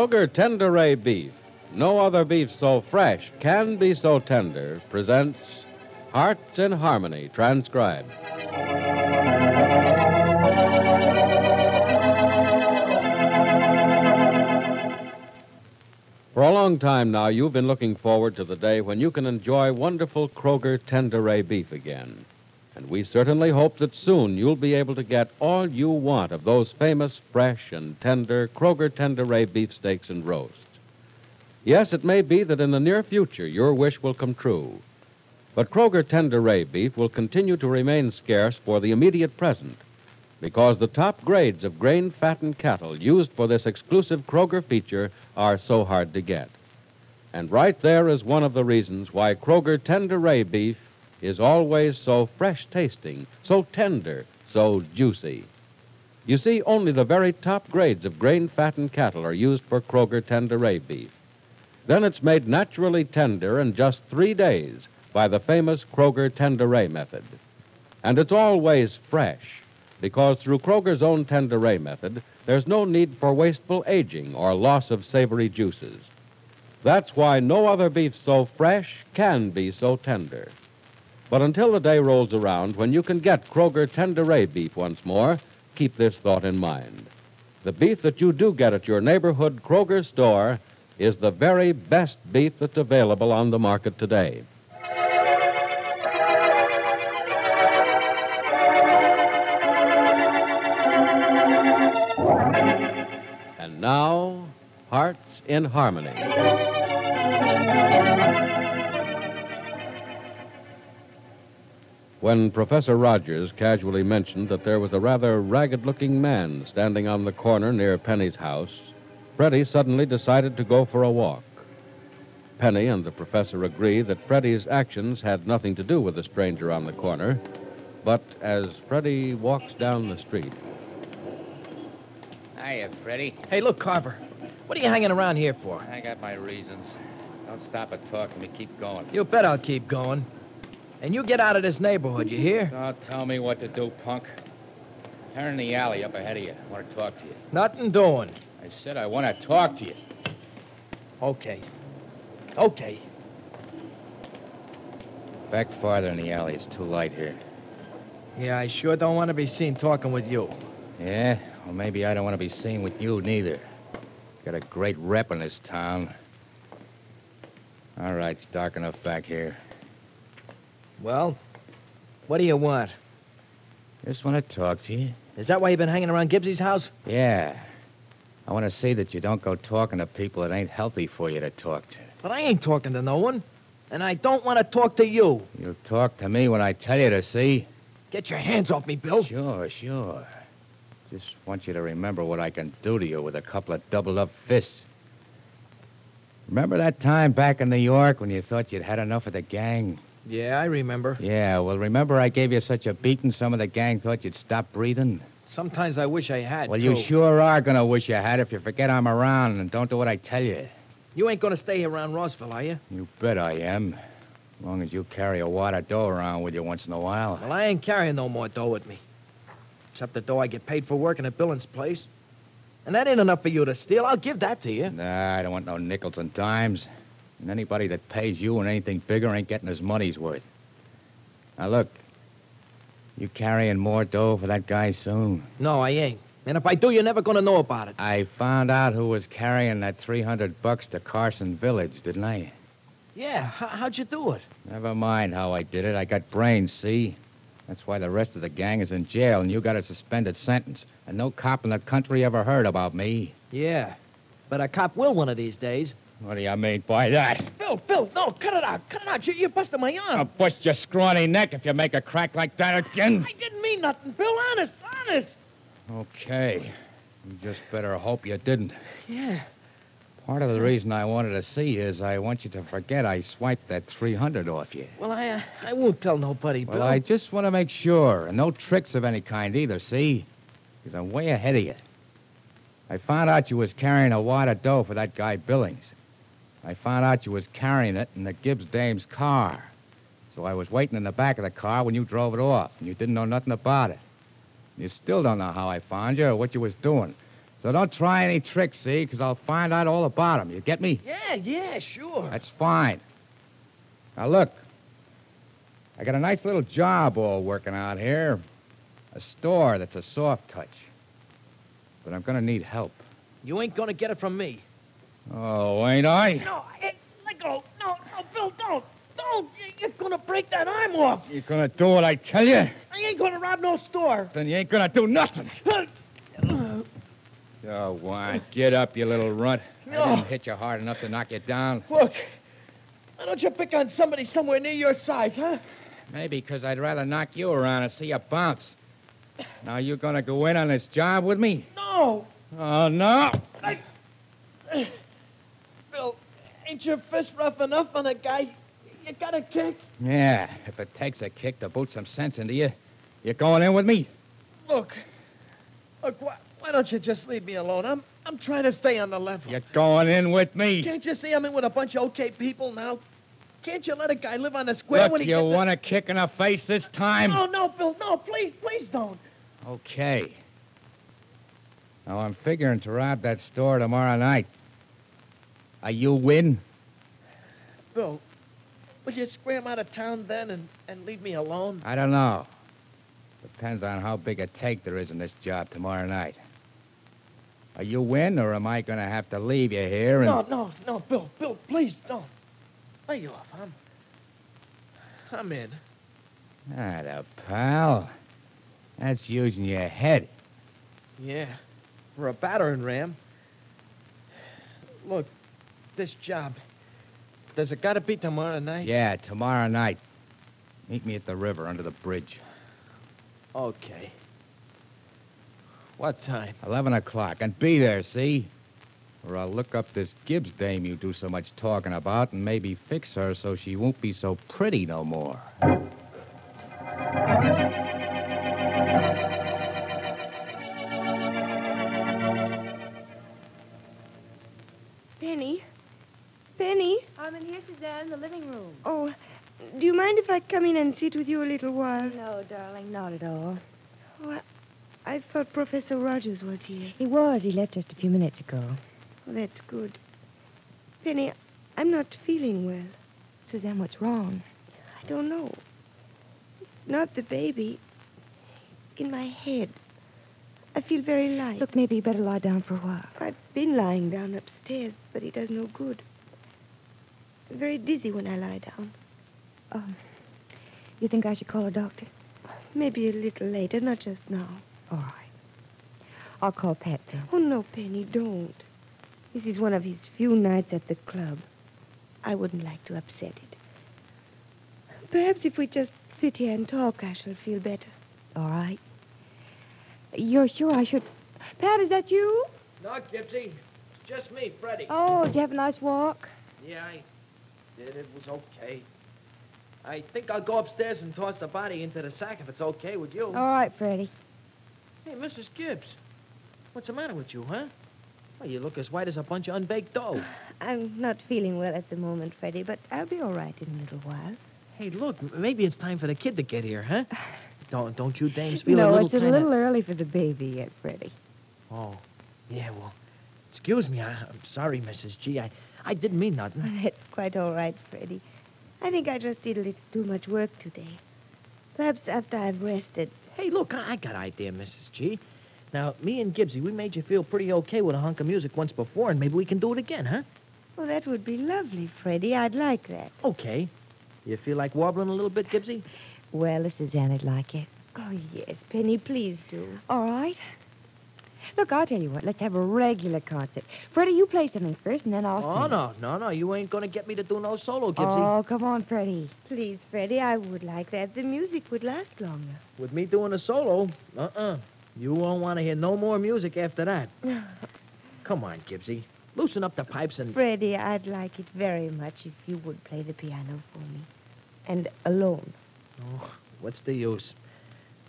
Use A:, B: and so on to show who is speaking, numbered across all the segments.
A: Kroger Tenderay Beef. No other beef so fresh can be so tender. Presents Hearts in Harmony, transcribed. For a long time now, you've been looking forward to the day when you can enjoy wonderful Kroger Tenderay beef again. And we certainly hope that soon you'll be able to get all you want of those famous fresh and tender Kroger Tenderay beefsteaks and roasts. Yes, it may be that in the near future your wish will come true. But Kroger Tenderay beef will continue to remain scarce for the immediate present because the top grades of grain fattened cattle used for this exclusive Kroger feature are so hard to get. And right there is one of the reasons why Kroger Tenderay beef is always so fresh tasting, so tender, so juicy. You see, only the very top grades of grain fattened cattle are used for Kroger Tender Tenderay beef. Then it's made naturally tender in just three days by the famous Kroger Tender Tenderay method. And it's always fresh because through Kroger's own Tender Tenderay method, there's no need for wasteful aging or loss of savory juices. That's why no other beef so fresh can be so tender. But until the day rolls around when you can get Kroger Tenderay beef once more, keep this thought in mind. The beef that you do get at your neighborhood Kroger store is the very best beef that's available on the market today. And now, Hearts in Harmony. When Professor Rogers casually mentioned that there was a rather ragged looking man standing on the corner near Penny's house, Freddie suddenly decided to go for a walk. Penny and the professor agree that Freddie's actions had nothing to do with the stranger on the corner, but as Freddie walks down the street,
B: Hiya, Freddie.
C: Hey, look, Carver. What are you hanging around here for?
B: I got my reasons. Don't stop at talking to me. Keep going.
C: You bet I'll keep going. And you get out of this neighborhood, you hear?
B: Don't tell me what to do, punk. Turn in the alley up ahead of you. I want to talk to you.
C: Nothing doing.
B: I said I want to talk to you.
C: Okay. Okay.
B: Back farther in the alley. It's too light here.
C: Yeah, I sure don't want to be seen talking with you.
B: Yeah? Well, maybe I don't want to be seen with you, neither. Got a great rep in this town. All right, it's dark enough back here.
C: Well, what do you want?
B: Just want to talk to you.
C: Is that why you've been hanging around Gibbsy's house?
B: Yeah. I want to see that you don't go talking to people that ain't healthy for you to talk to.
C: But I ain't talking to no one. And I don't want to talk to you.
B: You'll talk to me when I tell you to, see?
C: Get your hands off me, Bill.
B: Sure, sure. Just want you to remember what I can do to you with a couple of doubled up fists. Remember that time back in New York when you thought you'd had enough of the gang?
C: Yeah, I remember.
B: Yeah, well, remember I gave you such a beating some of the gang thought you'd stop breathing?
C: Sometimes I wish I had.
B: Well,
C: too.
B: you sure are gonna wish you had if you forget I'm around and don't do what I tell you.
C: You ain't gonna stay here around Rossville, are you?
B: You bet I am. As long as you carry a wad of dough around with you once in a while.
C: Well, I ain't carrying no more dough with me. Except the dough I get paid for working at Billings' place. And that ain't enough for you to steal. I'll give that to you.
B: Nah, I don't want no nickels and dimes. And anybody that pays you and anything bigger ain't getting his money's worth. Now, look. You carrying more dough for that guy soon?
C: No, I ain't. And if I do, you're never gonna know about it.
B: I found out who was carrying that 300 bucks to Carson Village, didn't I?
C: Yeah, how, how'd you do it?
B: Never mind how I did it. I got brains, see? That's why the rest of the gang is in jail, and you got a suspended sentence. And no cop in the country ever heard about me.
C: Yeah. But a cop will one of these days.
B: What do you mean by that?
C: Bill, Bill, no, cut it out. Cut it out. You, you busted my arm.
B: I'll bust your scrawny neck if you make a crack like that again.
C: I didn't mean nothing, Bill. Honest, honest.
B: Okay. You just better hope you didn't.
C: Yeah.
B: Part of the reason I wanted to see you is I want you to forget I swiped that 300 off you.
C: Well, I uh, I won't tell nobody, Bill.
B: Well, I just want to make sure. And no tricks of any kind either, see? Because I'm way ahead of you. I found out you was carrying a wad of dough for that guy Billings. I found out you was carrying it in the Gibbs dame's car. So I was waiting in the back of the car when you drove it off, and you didn't know nothing about it. You still don't know how I found you or what you was doing. So don't try any tricks, see, because I'll find out all about 'em. You get me?
C: Yeah, yeah, sure.
B: That's fine. Now, look. I got a nice little job all working out here. A store that's a soft touch. But I'm going to need help.
C: You ain't gonna get it from me.
B: Oh, ain't I?
C: No, hey, let go. No, no, Bill, don't. Don't. You- You're gonna break that arm off.
B: You're going to do what I tell you?
C: I ain't gonna rob no store.
B: Then you ain't going to do nothing. Oh, why? Get up, you little runt. I
C: No.
B: didn't hit you hard enough to knock you down.
C: Look, why don't you pick on somebody somewhere near your size, huh?
B: Maybe because I'd rather knock you around and see you bounce. Now you going to go in on this job with me?
C: No.
B: Oh, no.
C: Bill, ain't your fist rough enough on a guy? You got a kick?
B: Yeah, if it takes a kick to boot some sense into you, you're going in with me.
C: Look. Look, why, why don't you just leave me alone? I'm I'm trying to stay on the level.
B: You're going in with me.
C: Can't you see I'm in with a bunch of okay people now? Can't you let a guy live on the square
B: Look,
C: when he
B: you
C: gets a-
B: want a kick in the face this time?
C: No, no, Bill, no, please, please don't.
B: Okay. Now, I'm figuring to rob that store tomorrow night. Are you win?
C: Bill, would you scram out of town then and, and leave me alone?
B: I don't know. Depends on how big a take there is in this job tomorrow night. Are you win, or am I going to have to leave you here and...
C: No, no, no, Bill, Bill, please don't. Lay you off. I'm. I'm in.
B: Ah, the pal. That's using your head.
C: Yeah, for a battering ram. Look, this job. Does it gotta be tomorrow night?
B: Yeah, tomorrow night. Meet me at the river under the bridge.
C: Okay. What time?
B: 11 o'clock. And be there, see? Or I'll look up this Gibbs dame you do so much talking about and maybe fix her so she won't be so pretty no more.
D: Do you mind if I come in and sit with you a little while?
E: No, darling, not at all.
D: Oh, I, I thought Professor Rogers was here.
E: He was. He left just a few minutes ago.
D: Oh, that's good. Penny, I'm not feeling well.
E: Suzanne, what's wrong?
D: I don't know. Not the baby. In my head. I feel very light.
E: Look, maybe you better lie down for a while.
D: I've been lying down upstairs, but it does no good. I'm very dizzy when I lie down.
E: Um, you think I should call a doctor?
D: Maybe a little later, not just now.
E: All right. I'll call Pat then.
D: Oh, no, Penny, don't. This is one of his few nights at the club. I wouldn't like to upset it. Perhaps if we just sit here and talk, I shall feel better.
E: All right. You're sure I should... Pat, is that you?
C: No, Gibbsy. It's just me, Freddie.
E: Oh, did you have a nice walk?
C: Yeah, I did. It was okay. I think I'll go upstairs and toss the body into the sack if it's okay with you.
E: All right, Freddie.
C: Hey, Mrs. Gibbs. What's the matter with you, huh? Well, you look as white as a bunch of unbaked dough.
D: I'm not feeling well at the moment, Freddie, but I'll be all right in a little while.
C: Hey, look, m- maybe it's time for the kid to get here, huh? Don't don't you dames feel
E: no,
C: a little No,
E: it's a
C: kinda-
E: little early for the baby yet, Freddie.
C: Oh, yeah, well, excuse me. I, I'm sorry, Mrs. G. I, I didn't mean nothing.
D: It's quite all right, Freddie. I think I just did a little too much work today. Perhaps after I've rested.
C: Hey, look, I, I got an idea, Mrs. G. Now, me and Gibbsy, we made you feel pretty okay with a hunk of music once before, and maybe we can do it again, huh?
D: Well, that would be lovely, Freddie. I'd like that.
C: Okay. You feel like warbling a little bit, Gibbsy?
E: Well, Suzanne'd like it.
D: Oh, yes, Penny, please do.
E: All right. Look, I'll tell you what. Let's have a regular concert. Freddie, you play something first, and then I'll
C: Oh,
E: sing.
C: no, no, no. You ain't going to get me to do no solo, Gibbsy.
E: Oh, come on, Freddie.
D: Please, Freddie, I would like that. The music would last longer.
C: With me doing a solo, uh-uh. You won't want to hear no more music after that. Come on, Gibbsy. Loosen up the pipes and...
D: Freddie, I'd like it very much if you would play the piano for me. And alone.
C: Oh, what's the use?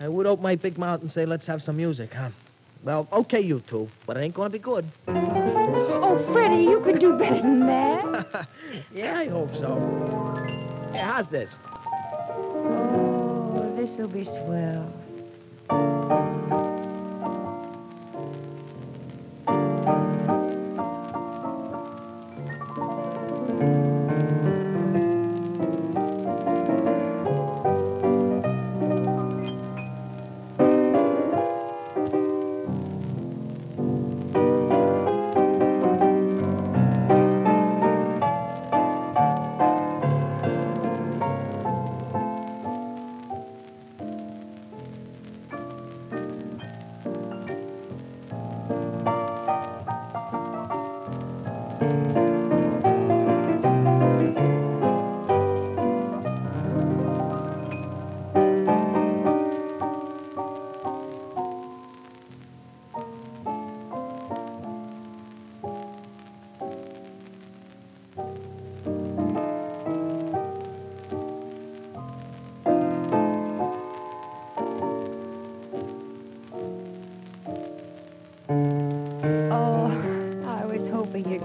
C: I would open my big mouth and say, let's have some music, huh? Well, okay, you two, but it ain't going to be good.
E: Oh, Freddie, you can do better than that.
C: yeah, I hope so. Hey, how's this?
D: Oh, this'll be swell.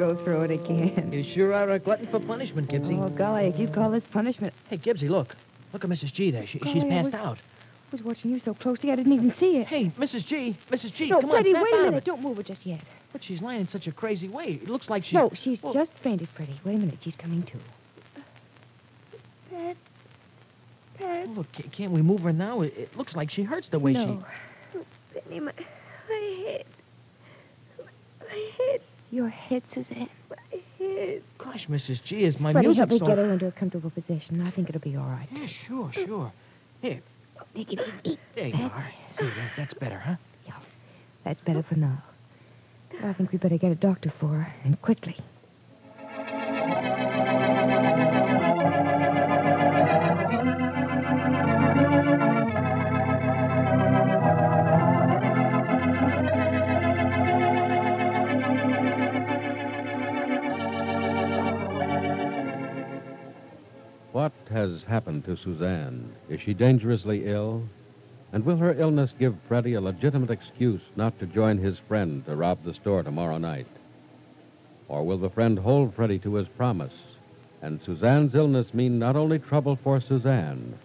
D: Go through it again.
C: You sure are a glutton for punishment, Gibbsy.
E: Oh, golly, if you call this punishment.
C: Hey, Gibbsy, look. Look at Mrs. G there. She, she's
E: Golly, I
C: passed
E: was-
C: out.
E: I was watching you so closely I didn't even see it.
C: Hey, Mrs. G, Mrs. G,
E: no,
C: come
E: Freddie,
C: on, snap
E: wait a minute. Don't move it just yet.
C: But she's lying in such a crazy way. It looks like she...
E: No, she's
C: Well-
E: just fainted, Freddie. Wait a minute. She's coming to.
D: Pat. Pat.
C: Oh, look, can't we move her now? It, it looks like she hurts the way
E: no.
D: Oh, Penny, my, my head. My head.
E: Your head, Suzanne.
D: My head.
C: Gosh, Mrs. G, is my
E: Freddie,
C: music
E: help me
C: so...
E: get her into a comfortable position. I think it'll be all right.
C: Yeah, sure, sure. Here,
E: Take it easy.
C: there you
E: That's-
C: are. That- that's better, huh?
E: Yeah, that's better for now. I think we better get a doctor for her, and quickly.
A: Happened to Suzanne? Is she dangerously ill? And will her illness give Freddie a legitimate excuse not to join his friend to rob the store tomorrow night? Or will the friend hold Freddie to his promise? And Suzanne's illness mean not only trouble for Suzanne,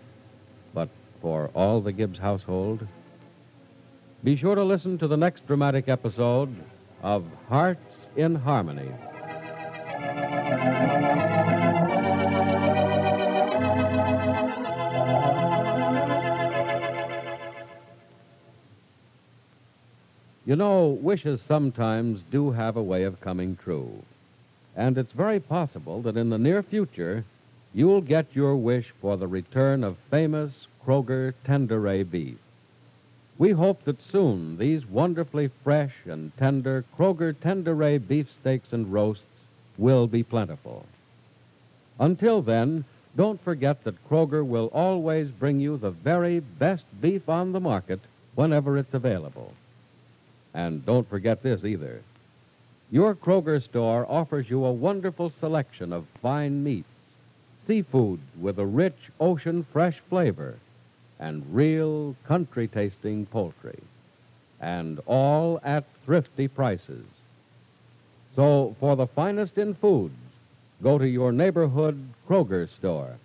A: but for all the Gibbs household? Be sure to listen to the next dramatic episode of Hearts in Harmony. You know, wishes sometimes do have a way of coming true. And it's very possible that in the near future, you'll get your wish for the return of famous Kroger Tenderay beef. We hope that soon these wonderfully fresh and tender Kroger Tenderay beefsteaks and roasts will be plentiful. Until then, don't forget that Kroger will always bring you the very best beef on the market whenever it's available. And don't forget this either. Your Kroger store offers you a wonderful selection of fine meats, seafood with a rich ocean fresh flavor, and real country tasting poultry. And all at thrifty prices. So, for the finest in foods, go to your neighborhood Kroger store.